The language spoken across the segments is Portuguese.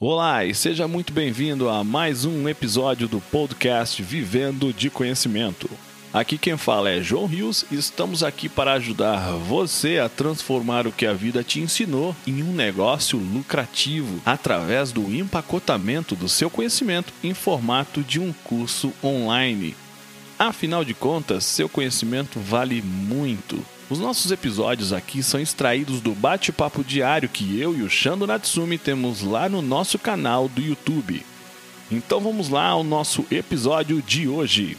Olá e seja muito bem-vindo a mais um episódio do podcast Vivendo de Conhecimento. Aqui quem fala é João Rios e estamos aqui para ajudar você a transformar o que a vida te ensinou em um negócio lucrativo através do empacotamento do seu conhecimento em formato de um curso online. Afinal de contas, seu conhecimento vale muito. Os nossos episódios aqui são extraídos do bate-papo diário que eu e o Shando Natsumi temos lá no nosso canal do YouTube. Então vamos lá ao nosso episódio de hoje.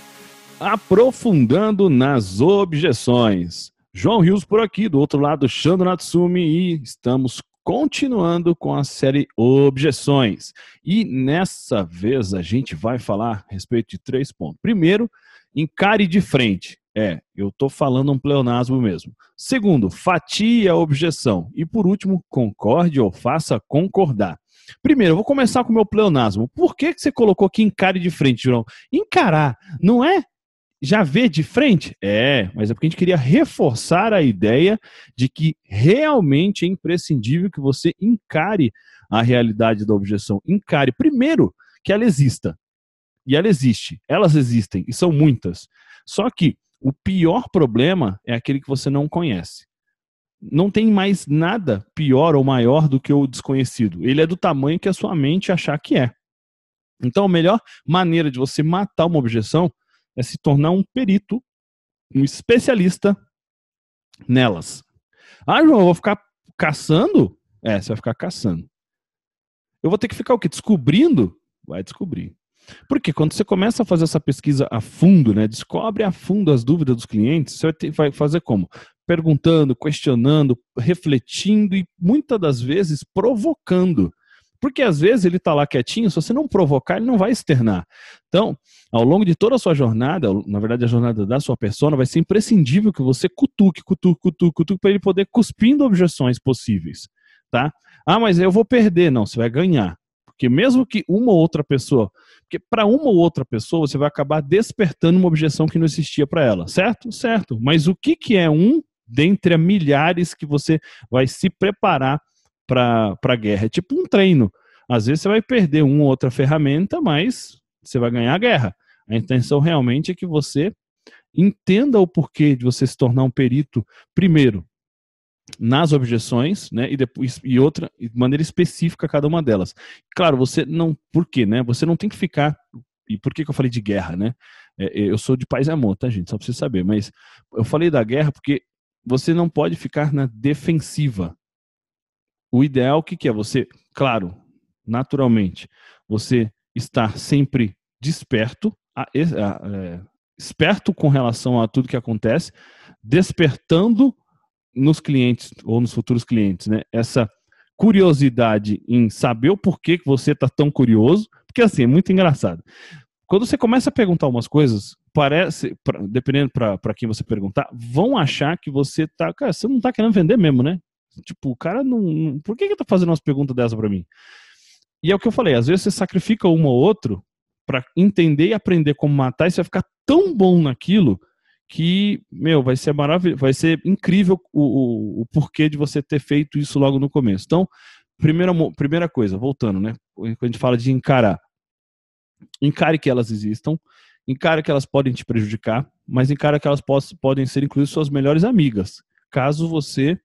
Aprofundando nas objeções. João Rios por aqui, do outro lado, Shando Natsumi, e estamos continuando com a série Objeções. E nessa vez a gente vai falar a respeito de três pontos. Primeiro, encare de frente. É, eu estou falando um pleonasmo mesmo. Segundo, fatie a objeção. E por último, concorde ou faça concordar. Primeiro, eu vou começar com o meu pleonasmo. Por que, que você colocou aqui encare de frente, João? Encarar, não é já ver de frente? É, mas é porque a gente queria reforçar a ideia de que realmente é imprescindível que você encare a realidade da objeção. Encare, primeiro, que ela exista. E ela existe. Elas existem, e são muitas. Só que o pior problema é aquele que você não conhece. Não tem mais nada pior ou maior do que o desconhecido. Ele é do tamanho que a sua mente achar que é. Então, a melhor maneira de você matar uma objeção é se tornar um perito, um especialista nelas. Ah, João, eu vou ficar caçando? É, você vai ficar caçando. Eu vou ter que ficar o quê? Descobrindo? Vai descobrir. Porque quando você começa a fazer essa pesquisa a fundo, né, descobre a fundo as dúvidas dos clientes, você vai, ter, vai fazer como? Perguntando, questionando, refletindo e muitas das vezes provocando. Porque às vezes ele está lá quietinho, se você não provocar, ele não vai externar. Então, ao longo de toda a sua jornada, na verdade a jornada da sua persona, vai ser imprescindível que você cutuque, cutuque, cutuque, cutuque, para ele poder cuspindo objeções possíveis. Tá? Ah, mas eu vou perder. Não, você vai ganhar. Porque mesmo que uma ou outra pessoa porque para uma ou outra pessoa você vai acabar despertando uma objeção que não existia para ela, certo? Certo. Mas o que, que é um dentre a milhares que você vai se preparar para a guerra? É tipo um treino. Às vezes você vai perder uma ou outra ferramenta, mas você vai ganhar a guerra. A intenção realmente é que você entenda o porquê de você se tornar um perito, primeiro, nas objeções, né, e depois e outra de maneira específica cada uma delas. Claro, você não, por quê, né? Você não tem que ficar e por que, que eu falei de guerra, né? É, é, eu sou de paz e amor, tá, gente? Só pra você saber. Mas eu falei da guerra porque você não pode ficar na defensiva. O ideal, o que, que é? Você, claro, naturalmente, você estar sempre desperto, a, a, a, é, esperto com relação a tudo que acontece, despertando nos clientes ou nos futuros clientes, né? Essa curiosidade em saber o porquê que você está tão curioso, porque assim, é muito engraçado. Quando você começa a perguntar umas coisas, parece, pra, dependendo para quem você perguntar, vão achar que você tá, cara, você não tá querendo vender mesmo, né? Tipo, o cara não, por que que tá fazendo umas perguntas dessa para mim? E é o que eu falei, às vezes você sacrifica um ou outro para entender e aprender como matar e você vai ficar tão bom naquilo que, meu, vai ser maravilhoso, vai ser incrível o, o, o, porquê de você ter feito isso logo no começo. Então, primeira, primeira coisa, voltando, né? Quando a gente fala de encarar, encare que elas existam, encare que elas podem te prejudicar, mas encare que elas poss, podem ser, inclusive, suas melhores amigas, caso você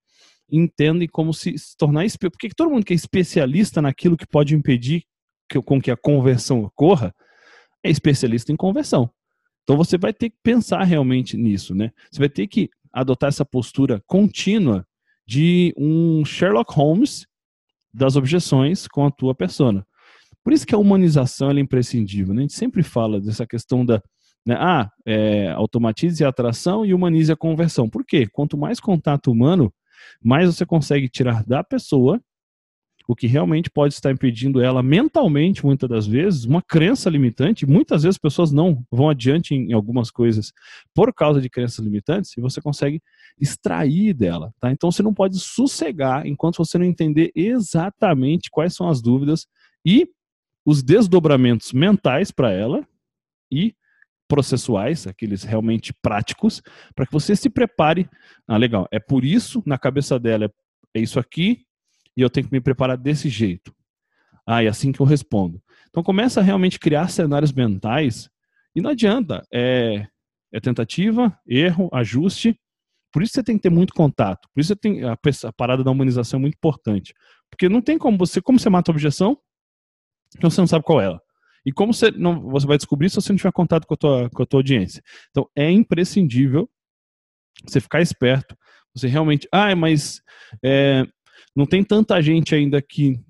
entenda como se, se tornar. Porque todo mundo que é especialista naquilo que pode impedir que, com que a conversão ocorra é especialista em conversão. Então você vai ter que pensar realmente nisso, né? Você vai ter que adotar essa postura contínua de um Sherlock Holmes das objeções com a tua persona. Por isso que a humanização é imprescindível. Né? A gente sempre fala dessa questão da né? ah, é, automatize a atração e humanize a conversão. Por quê? Quanto mais contato humano, mais você consegue tirar da pessoa o que realmente pode estar impedindo ela mentalmente, muitas das vezes, uma crença limitante. Muitas vezes as pessoas não vão adiante em algumas coisas por causa de crenças limitantes e você consegue extrair dela, tá? Então você não pode sossegar enquanto você não entender exatamente quais são as dúvidas e os desdobramentos mentais para ela e processuais, aqueles realmente práticos, para que você se prepare. Ah, legal. É por isso, na cabeça dela, é isso aqui, e eu tenho que me preparar desse jeito. Ah, é assim que eu respondo. Então começa a realmente criar cenários mentais e não adianta. É, é tentativa, erro, ajuste. Por isso você tem que ter muito contato. Por isso tem a, a parada da humanização é muito importante. Porque não tem como você, como você mata a objeção, então você não sabe qual é ela. E como você não, você vai descobrir se você não tiver contato com a tua, com a tua audiência. Então é imprescindível você ficar esperto. Você realmente, ah, mas é, não tem tanta gente ainda que,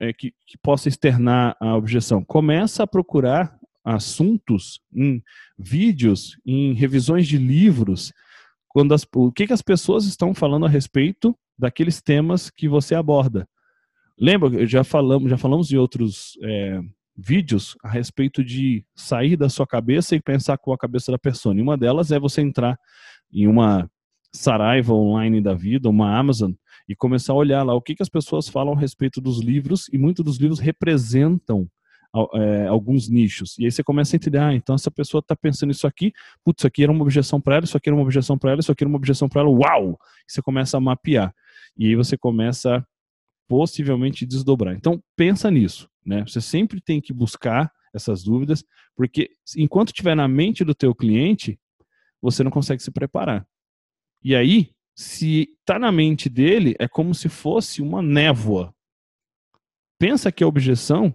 é, que, que possa externar a objeção. Começa a procurar assuntos em vídeos, em revisões de livros, quando as, o que, que as pessoas estão falando a respeito daqueles temas que você aborda. Lembra, já falamos, já falamos em outros é, vídeos a respeito de sair da sua cabeça e pensar com a cabeça da pessoa. E uma delas é você entrar em uma Saraiva online da vida, uma Amazon, e começar a olhar lá o que, que as pessoas falam a respeito dos livros, e muitos dos livros representam é, alguns nichos. E aí você começa a entender, ah, então essa pessoa está pensando isso aqui, putz, isso aqui era uma objeção para ela, isso aqui era uma objeção para ela, isso aqui era uma objeção para ela, uau! E você começa a mapear. E aí você começa possivelmente desdobrar. Então pensa nisso, né? Você sempre tem que buscar essas dúvidas, porque enquanto estiver na mente do teu cliente, você não consegue se preparar. E aí, se está na mente dele, é como se fosse uma névoa. Pensa que a objeção,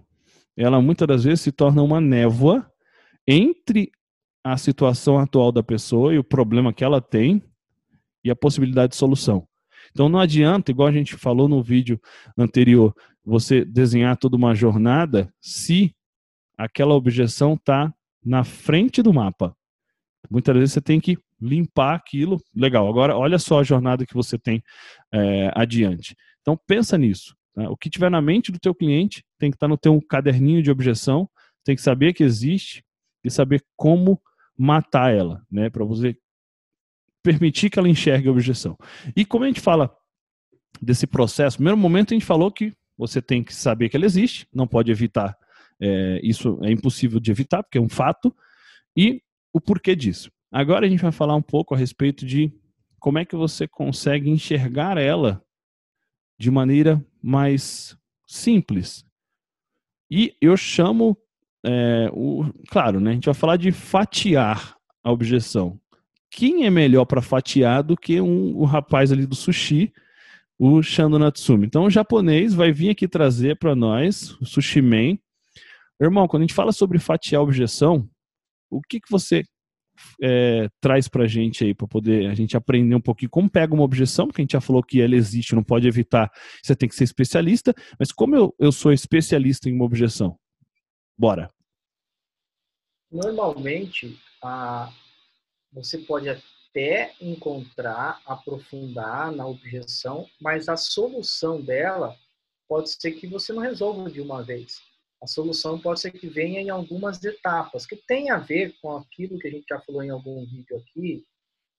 ela muitas das vezes se torna uma névoa entre a situação atual da pessoa e o problema que ela tem e a possibilidade de solução. Então não adianta, igual a gente falou no vídeo anterior, você desenhar toda uma jornada se aquela objeção está na frente do mapa. Muitas vezes você tem que limpar aquilo. Legal, agora olha só a jornada que você tem é, adiante. Então pensa nisso. Né? O que tiver na mente do teu cliente tem que estar tá no teu caderninho de objeção, tem que saber que existe e saber como matar ela, né? Para você permitir que ela enxergue a objeção. E como a gente fala desse processo, no primeiro momento a gente falou que você tem que saber que ela existe, não pode evitar, é, isso é impossível de evitar, porque é um fato, e o porquê disso. Agora a gente vai falar um pouco a respeito de como é que você consegue enxergar ela de maneira mais simples. E eu chamo, é, o, claro, né, a gente vai falar de fatiar a objeção. Quem é melhor para fatiar do que um, o rapaz ali do sushi, o Shando Natsumi? Então o japonês vai vir aqui trazer para nós, o Sushi Man. Irmão, quando a gente fala sobre fatiar a objeção, o que, que você é, traz para a gente aí, para poder a gente aprender um pouquinho como pega uma objeção, porque a gente já falou que ela existe, não pode evitar, você tem que ser especialista, mas como eu, eu sou especialista em uma objeção? Bora. Normalmente, a, você pode até encontrar, aprofundar na objeção, mas a solução dela pode ser que você não resolva de uma vez. A solução pode ser que venha em algumas etapas, que tem a ver com aquilo que a gente já falou em algum vídeo aqui,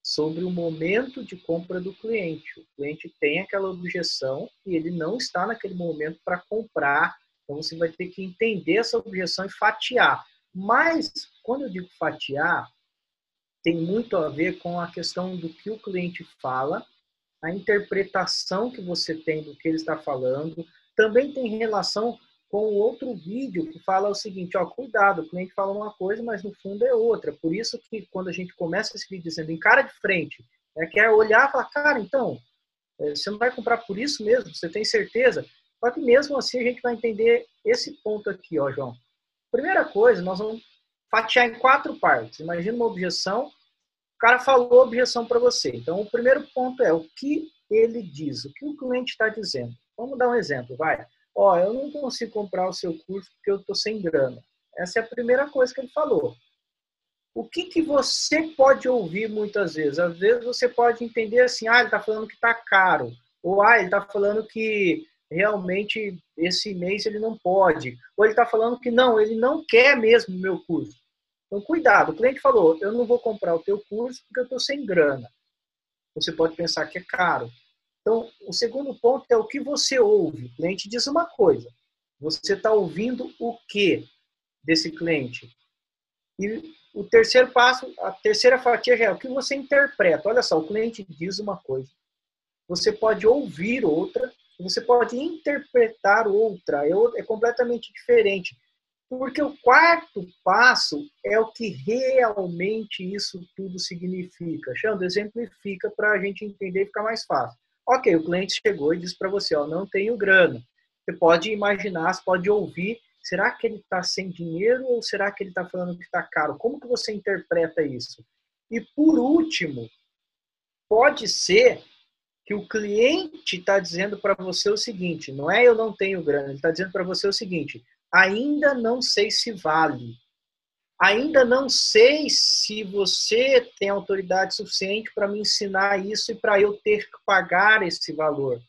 sobre o momento de compra do cliente. O cliente tem aquela objeção e ele não está naquele momento para comprar, então você vai ter que entender essa objeção e fatiar. Mas, quando eu digo fatiar, tem muito a ver com a questão do que o cliente fala, a interpretação que você tem do que ele está falando, também tem relação com outro vídeo que fala o seguinte, ó, cuidado, o cliente fala uma coisa, mas no fundo é outra. Por isso que quando a gente começa esse vídeo dizendo em cara de frente, é quer olhar e falar, cara, então, é, você não vai comprar por isso mesmo, você tem certeza? Só que mesmo assim a gente vai entender esse ponto aqui, ó, João. Primeira coisa, nós vamos fatiar em quatro partes. Imagina uma objeção, o cara falou objeção para você. Então, o primeiro ponto é o que ele diz, o que o cliente está dizendo. Vamos dar um exemplo, vai ó, eu não consigo comprar o seu curso porque eu estou sem grana. Essa é a primeira coisa que ele falou. O que, que você pode ouvir muitas vezes? Às vezes você pode entender assim, ah, ele está falando que está caro. Ou, ah, ele está falando que realmente esse mês ele não pode. Ou ele está falando que não, ele não quer mesmo o meu curso. Então, cuidado. O cliente falou, eu não vou comprar o teu curso porque eu estou sem grana. Você pode pensar que é caro. Então, o segundo ponto é o que você ouve. O cliente diz uma coisa. Você está ouvindo o que desse cliente? E o terceiro passo, a terceira fatia já é o que você interpreta. Olha só, o cliente diz uma coisa. Você pode ouvir outra, você pode interpretar outra, é, é completamente diferente. Porque o quarto passo é o que realmente isso tudo significa. Xandro, exemplifica para a gente entender e ficar mais fácil. Ok, o cliente chegou e disse para você, ó, não tenho grana. Você pode imaginar, você pode ouvir, será que ele está sem dinheiro ou será que ele está falando que está caro? Como que você interpreta isso? E por último, pode ser que o cliente está dizendo para você o seguinte, não é eu não tenho grana, ele está dizendo para você o seguinte, ainda não sei se vale. Ainda não sei se você tem autoridade suficiente para me ensinar isso e para eu ter que pagar esse valor.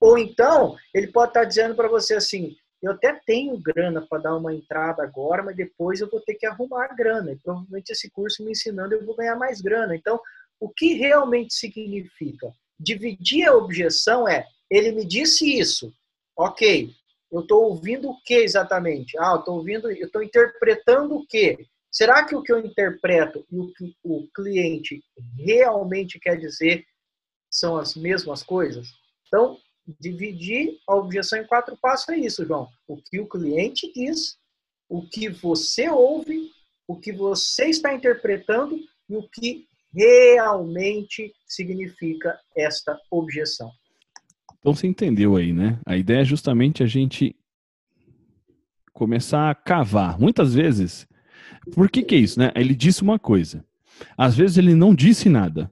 Ou então, ele pode estar dizendo para você assim: eu até tenho grana para dar uma entrada agora, mas depois eu vou ter que arrumar grana. E provavelmente esse curso me ensinando eu vou ganhar mais grana. Então, o que realmente significa? Dividir a objeção é: ele me disse isso, ok, eu estou ouvindo o que exatamente? Ah, eu estou ouvindo, eu estou interpretando o que? Será que o que eu interpreto e o que o cliente realmente quer dizer são as mesmas coisas? Então, dividir a objeção em quatro passos é isso, João. O que o cliente diz, o que você ouve, o que você está interpretando e o que realmente significa esta objeção. Então você entendeu aí, né? A ideia é justamente a gente começar a cavar. Muitas vezes, por que que é isso, né? Ele disse uma coisa. Às vezes ele não disse nada.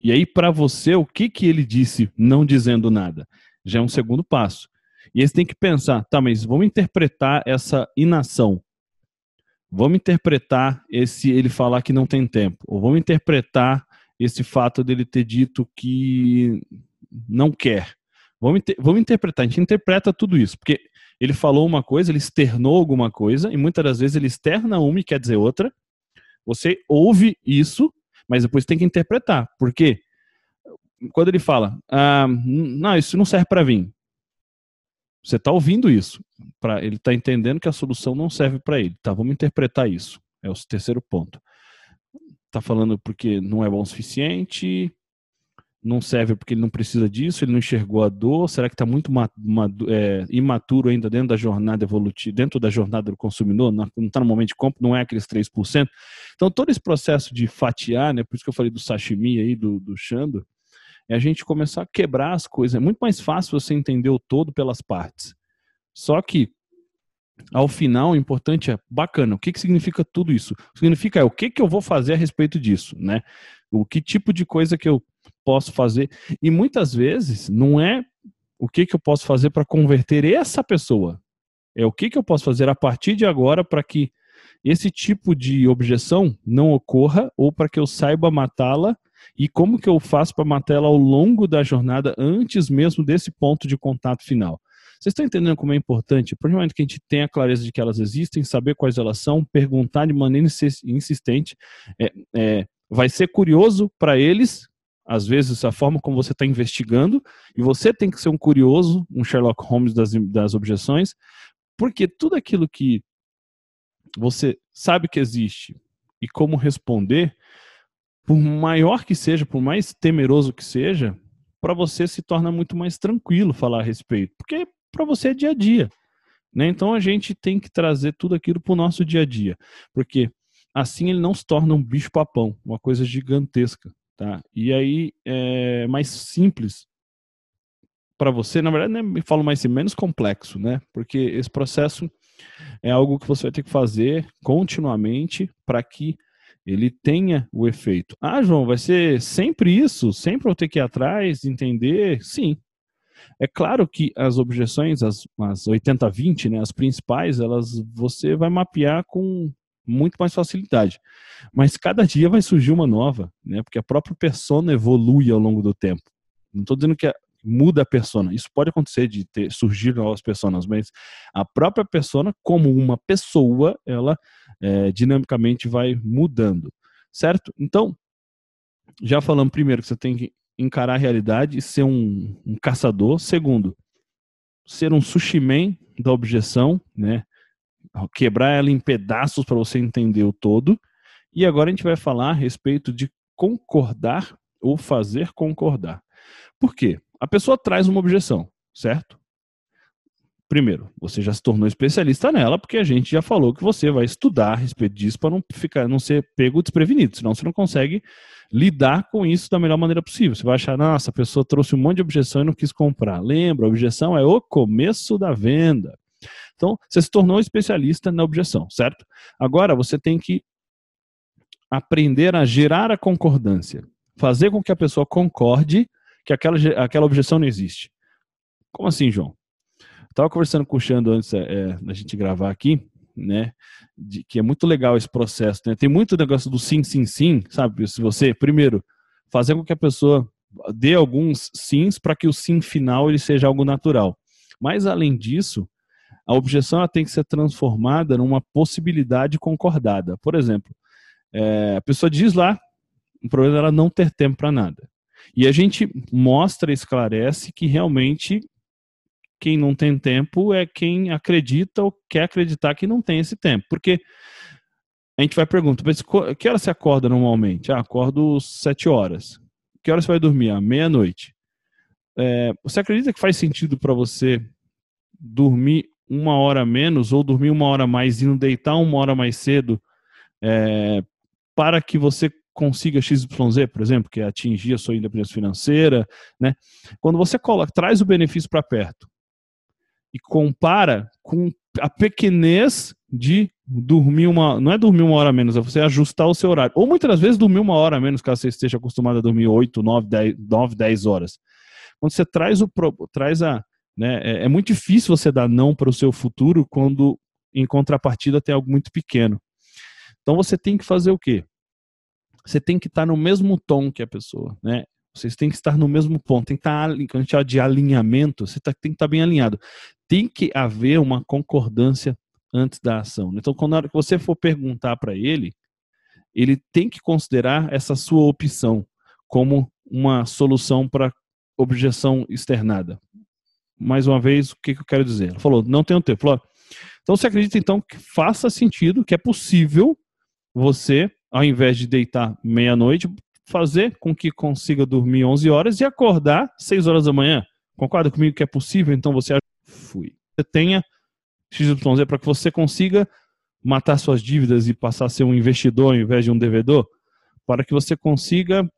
E aí para você, o que que ele disse não dizendo nada? Já é um segundo passo. E aí você tem que pensar, tá, mas vamos interpretar essa inação. Vamos interpretar esse ele falar que não tem tempo. Ou vamos interpretar esse fato dele ter dito que não quer. Vamos, vamos interpretar, a gente interpreta tudo isso, porque ele falou uma coisa, ele externou alguma coisa, e muitas das vezes ele externa uma e quer dizer outra. Você ouve isso, mas depois tem que interpretar. Por quê? Quando ele fala, ah, não, isso não serve para mim. Você está ouvindo isso. Pra, ele está entendendo que a solução não serve para ele. Tá, vamos interpretar isso. É o terceiro ponto. Está falando porque não é bom o suficiente, não serve porque ele não precisa disso, ele não enxergou a dor, será que está muito é, imaturo ainda dentro da jornada evolutiva, dentro da jornada do consumidor, não está no momento de compra, não é aqueles 3%. Então, todo esse processo de fatiar, né, por isso que eu falei do sashimi aí, do, do Shando, é a gente começar a quebrar as coisas. É muito mais fácil você entender o todo pelas partes. Só que, ao final, o importante é, bacana, o que, que significa tudo isso? Significa é, o que, que eu vou fazer a respeito disso, né? O que tipo de coisa que eu posso fazer. E muitas vezes não é o que, que eu posso fazer para converter essa pessoa. É o que, que eu posso fazer a partir de agora para que esse tipo de objeção não ocorra ou para que eu saiba matá-la e como que eu faço para matá-la ao longo da jornada antes mesmo desse ponto de contato final. Vocês estão entendendo como é importante? Primeiramente que a gente tenha clareza de que elas existem, saber quais elas são, perguntar de maneira insistente. É, é, vai ser curioso para eles às vezes, a forma como você está investigando, e você tem que ser um curioso, um Sherlock Holmes das, das objeções, porque tudo aquilo que você sabe que existe e como responder, por maior que seja, por mais temeroso que seja, para você se torna muito mais tranquilo falar a respeito, porque para você é dia a dia. Né? Então a gente tem que trazer tudo aquilo para o nosso dia a dia, porque assim ele não se torna um bicho-papão, uma coisa gigantesca. Tá? E aí é mais simples para você, na verdade, né, me falo mais menos complexo, né? Porque esse processo é algo que você vai ter que fazer continuamente para que ele tenha o efeito. Ah, João, vai ser sempre isso? Sempre eu ter que ir atrás, entender? Sim. É claro que as objeções, as, as 80-20, né, as principais, elas você vai mapear com muito mais facilidade. Mas cada dia vai surgir uma nova, né? Porque a própria persona evolui ao longo do tempo. Não estou dizendo que muda a persona. Isso pode acontecer de ter, surgir novas personas, mas a própria persona, como uma pessoa, ela é, dinamicamente vai mudando, certo? Então, já falamos primeiro que você tem que encarar a realidade e ser um, um caçador. Segundo, ser um sushi man da objeção, né? Quebrar ela em pedaços para você entender o todo. E agora a gente vai falar a respeito de concordar ou fazer concordar. Por quê? A pessoa traz uma objeção. certo? Primeiro, você já se tornou especialista nela, porque a gente já falou que você vai estudar a respeito disso para não ficar, não ser pego desprevenido, senão você não consegue lidar com isso da melhor maneira possível. Você vai achar, nossa, a pessoa trouxe um monte de objeção e não quis comprar. Lembra, a objeção é o começo da venda. Então, você se tornou especialista na objeção, certo? Agora você tem que aprender a gerar a concordância, fazer com que a pessoa concorde que aquela, aquela objeção não existe. Como assim, João? Estava conversando com o Xando antes é, da gente gravar aqui, né? De, que é muito legal esse processo, né? Tem muito negócio do sim, sim, sim, sabe? Se você, primeiro, fazer com que a pessoa dê alguns sims para que o sim final ele seja algo natural. Mas, além disso, a objeção tem que ser transformada numa possibilidade concordada. Por exemplo, é, a pessoa diz lá, o problema é ela não ter tempo para nada. E a gente mostra, esclarece que realmente quem não tem tempo é quem acredita ou quer acreditar que não tem esse tempo. Porque a gente vai perguntar, mas que hora você acorda normalmente? Ah, acordo sete horas. Que hora você vai dormir? Ah, meia-noite. É, você acredita que faz sentido para você dormir uma hora menos ou dormir uma hora mais e não deitar uma hora mais cedo é, para que você consiga XYZ, por exemplo, que é atingir a sua independência financeira, né? Quando você coloca, traz o benefício para perto e compara com a pequenez de dormir uma. Não é dormir uma hora menos, é você ajustar o seu horário. Ou muitas vezes dormir uma hora menos, caso você esteja acostumado a dormir 8, 9, 10, 9, 10 horas. Quando você traz o. traz a. Né, é, é muito difícil você dar não para o seu futuro quando em contrapartida tem algo muito pequeno. Então você tem que fazer o quê? Você tem que estar no mesmo tom que a pessoa, né? Vocês têm que estar no mesmo ponto, tem que estar, quando a gente fala de alinhamento, você tá, tem que estar bem alinhado. Tem que haver uma concordância antes da ação. Então, quando hora que você for perguntar para ele, ele tem que considerar essa sua opção como uma solução para objeção externada. Mais uma vez, o que, que eu quero dizer? Ela falou, não tenho tempo. Falou, então, você acredita então que faça sentido, que é possível você, ao invés de deitar meia-noite, fazer com que consiga dormir 11 horas e acordar 6 horas da manhã. Concorda comigo que é possível? Então você fui. Você tenha XYZ para que você consiga matar suas dívidas e passar a ser um investidor ao invés de um devedor, para que você consiga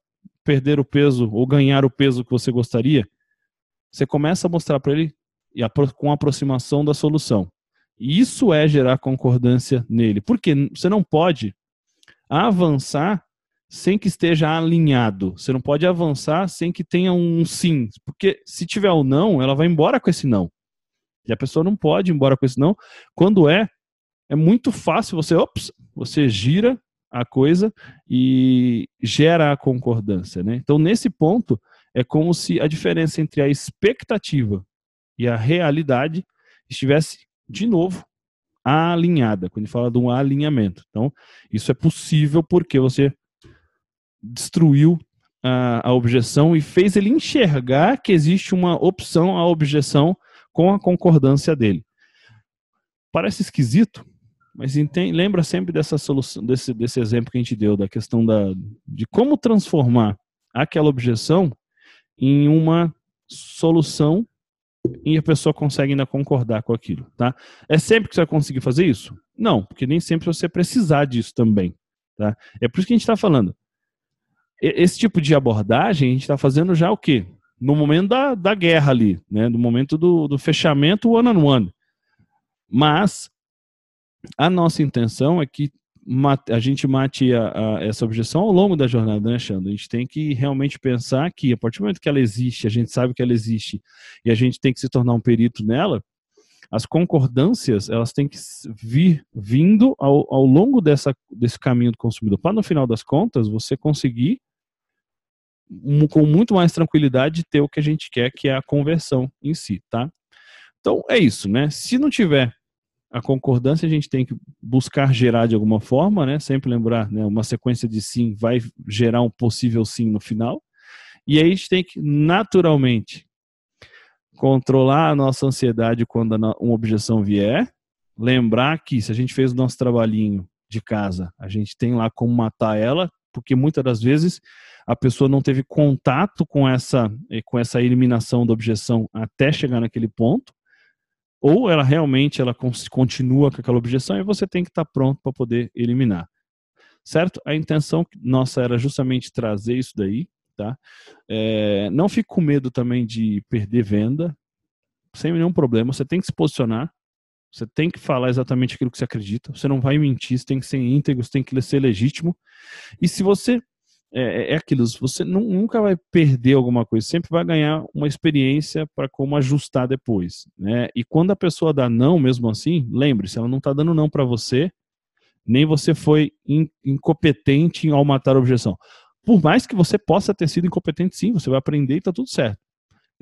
perder o peso ou ganhar o peso que você gostaria. Você começa a mostrar para ele e com a aproximação da solução. E isso é gerar concordância nele. Porque você não pode avançar sem que esteja alinhado. Você não pode avançar sem que tenha um sim. Porque se tiver o um não, ela vai embora com esse não. E a pessoa não pode ir embora com esse não. Quando é, é muito fácil você, ops, você gira a coisa e gera a concordância. Né? Então, nesse ponto, é como se a diferença entre a expectativa e a realidade estivesse, de novo, alinhada, quando a gente fala de um alinhamento. Então, isso é possível porque você destruiu a, a objeção e fez ele enxergar que existe uma opção à objeção com a concordância dele. Parece esquisito, mas entende, lembra sempre dessa solução, desse, desse exemplo que a gente deu, da questão da, de como transformar aquela objeção em uma solução e a pessoa consegue ainda concordar com aquilo, tá? É sempre que você vai conseguir fazer isso? Não, porque nem sempre você precisar disso também, tá? É por isso que a gente está falando esse tipo de abordagem a gente está fazendo já o quê? No momento da, da guerra ali, né? no momento do, do fechamento one-on-one. On one. Mas a nossa intenção é que a gente mate a, a, essa objeção ao longo da jornada, né, Xandro? A gente tem que realmente pensar que, a partir do momento que ela existe, a gente sabe que ela existe, e a gente tem que se tornar um perito nela, as concordâncias elas têm que vir vindo ao, ao longo dessa, desse caminho do consumidor, para no final das contas você conseguir com muito mais tranquilidade ter o que a gente quer, que é a conversão em si, tá? Então é isso, né? Se não tiver a concordância, a gente tem que buscar gerar de alguma forma, né? Sempre lembrar, né? Uma sequência de sim vai gerar um possível sim no final. E aí a gente tem que naturalmente controlar a nossa ansiedade quando uma objeção vier, lembrar que se a gente fez o nosso trabalhinho de casa, a gente tem lá como matar ela, porque muitas das vezes a pessoa não teve contato com essa, eh, com essa eliminação da objeção até chegar naquele ponto, ou ela realmente ela continua com aquela objeção e você tem que estar pronto para poder eliminar. Certo? A intenção nossa era justamente trazer isso daí, tá? É, não fique com medo também de perder venda, sem nenhum problema. Você tem que se posicionar, você tem que falar exatamente aquilo que você acredita. Você não vai mentir, você tem que ser íntegro, você tem que ser legítimo. E se você é, é, é aquilo, você nunca vai perder alguma coisa, sempre vai ganhar uma experiência para como ajustar depois, né? E quando a pessoa dá não, mesmo assim, lembre-se, ela não está dando não para você, nem você foi in, incompetente ao matar a objeção. Por mais que você possa ter sido incompetente, sim, você vai aprender e está tudo certo.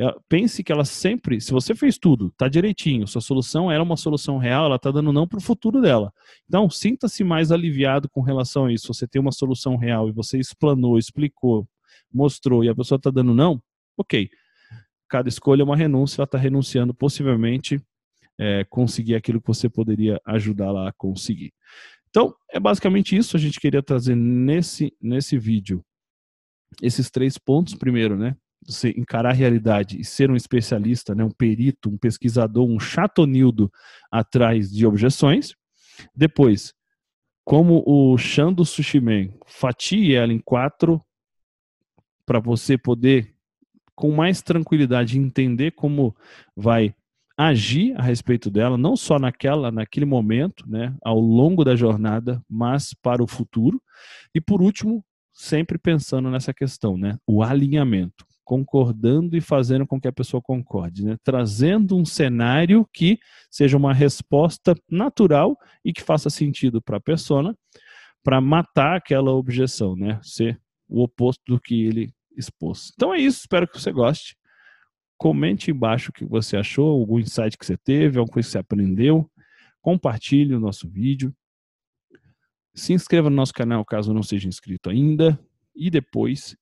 É, pense que ela sempre, se você fez tudo, tá direitinho, sua solução era uma solução real, ela tá dando não para o futuro dela. Então, sinta-se mais aliviado com relação a isso. Você tem uma solução real e você explanou, explicou, mostrou e a pessoa tá dando não, ok. Cada escolha é uma renúncia, ela está renunciando possivelmente é, conseguir aquilo que você poderia ajudá-la a conseguir. Então, é basicamente isso. A gente queria trazer nesse, nesse vídeo esses três pontos. Primeiro, né? Você encarar a realidade e ser um especialista, né, um perito, um pesquisador, um chatonildo atrás de objeções. Depois, como o Shando Sushimen, fatie ela em quatro para você poder, com mais tranquilidade, entender como vai agir a respeito dela, não só naquela, naquele momento, né, ao longo da jornada, mas para o futuro. E por último, sempre pensando nessa questão, né, o alinhamento concordando e fazendo com que a pessoa concorde, né? trazendo um cenário que seja uma resposta natural e que faça sentido para a pessoa, para matar aquela objeção, né? ser o oposto do que ele expôs. Então é isso, espero que você goste. Comente embaixo o que você achou, algum insight que você teve, alguma coisa que você aprendeu. Compartilhe o nosso vídeo. Se inscreva no nosso canal caso não seja inscrito ainda. E depois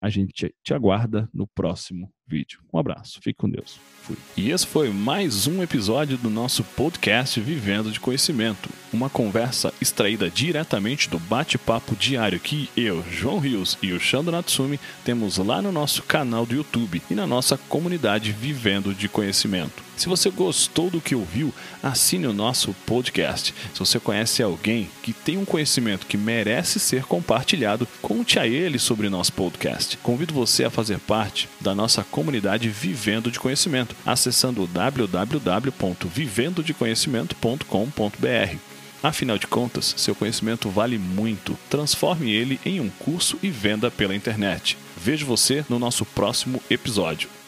a gente te aguarda no próximo vídeo. Um abraço, fique com Deus. Fui. E esse foi mais um episódio do nosso podcast Vivendo de Conhecimento, uma conversa extraída diretamente do bate-papo diário que eu, João Rios e o Shando Natsumi temos lá no nosso canal do YouTube e na nossa comunidade Vivendo de Conhecimento. Se você gostou do que ouviu, assine o nosso podcast. Se você conhece alguém que tem um conhecimento que merece ser compartilhado, conte a ele sobre nosso podcast. Convido você a fazer parte da nossa comunidade Vivendo de Conhecimento, acessando www.vivendodeconhecimento.com.br. Afinal de contas, seu conhecimento vale muito. Transforme ele em um curso e venda pela internet. Vejo você no nosso próximo episódio.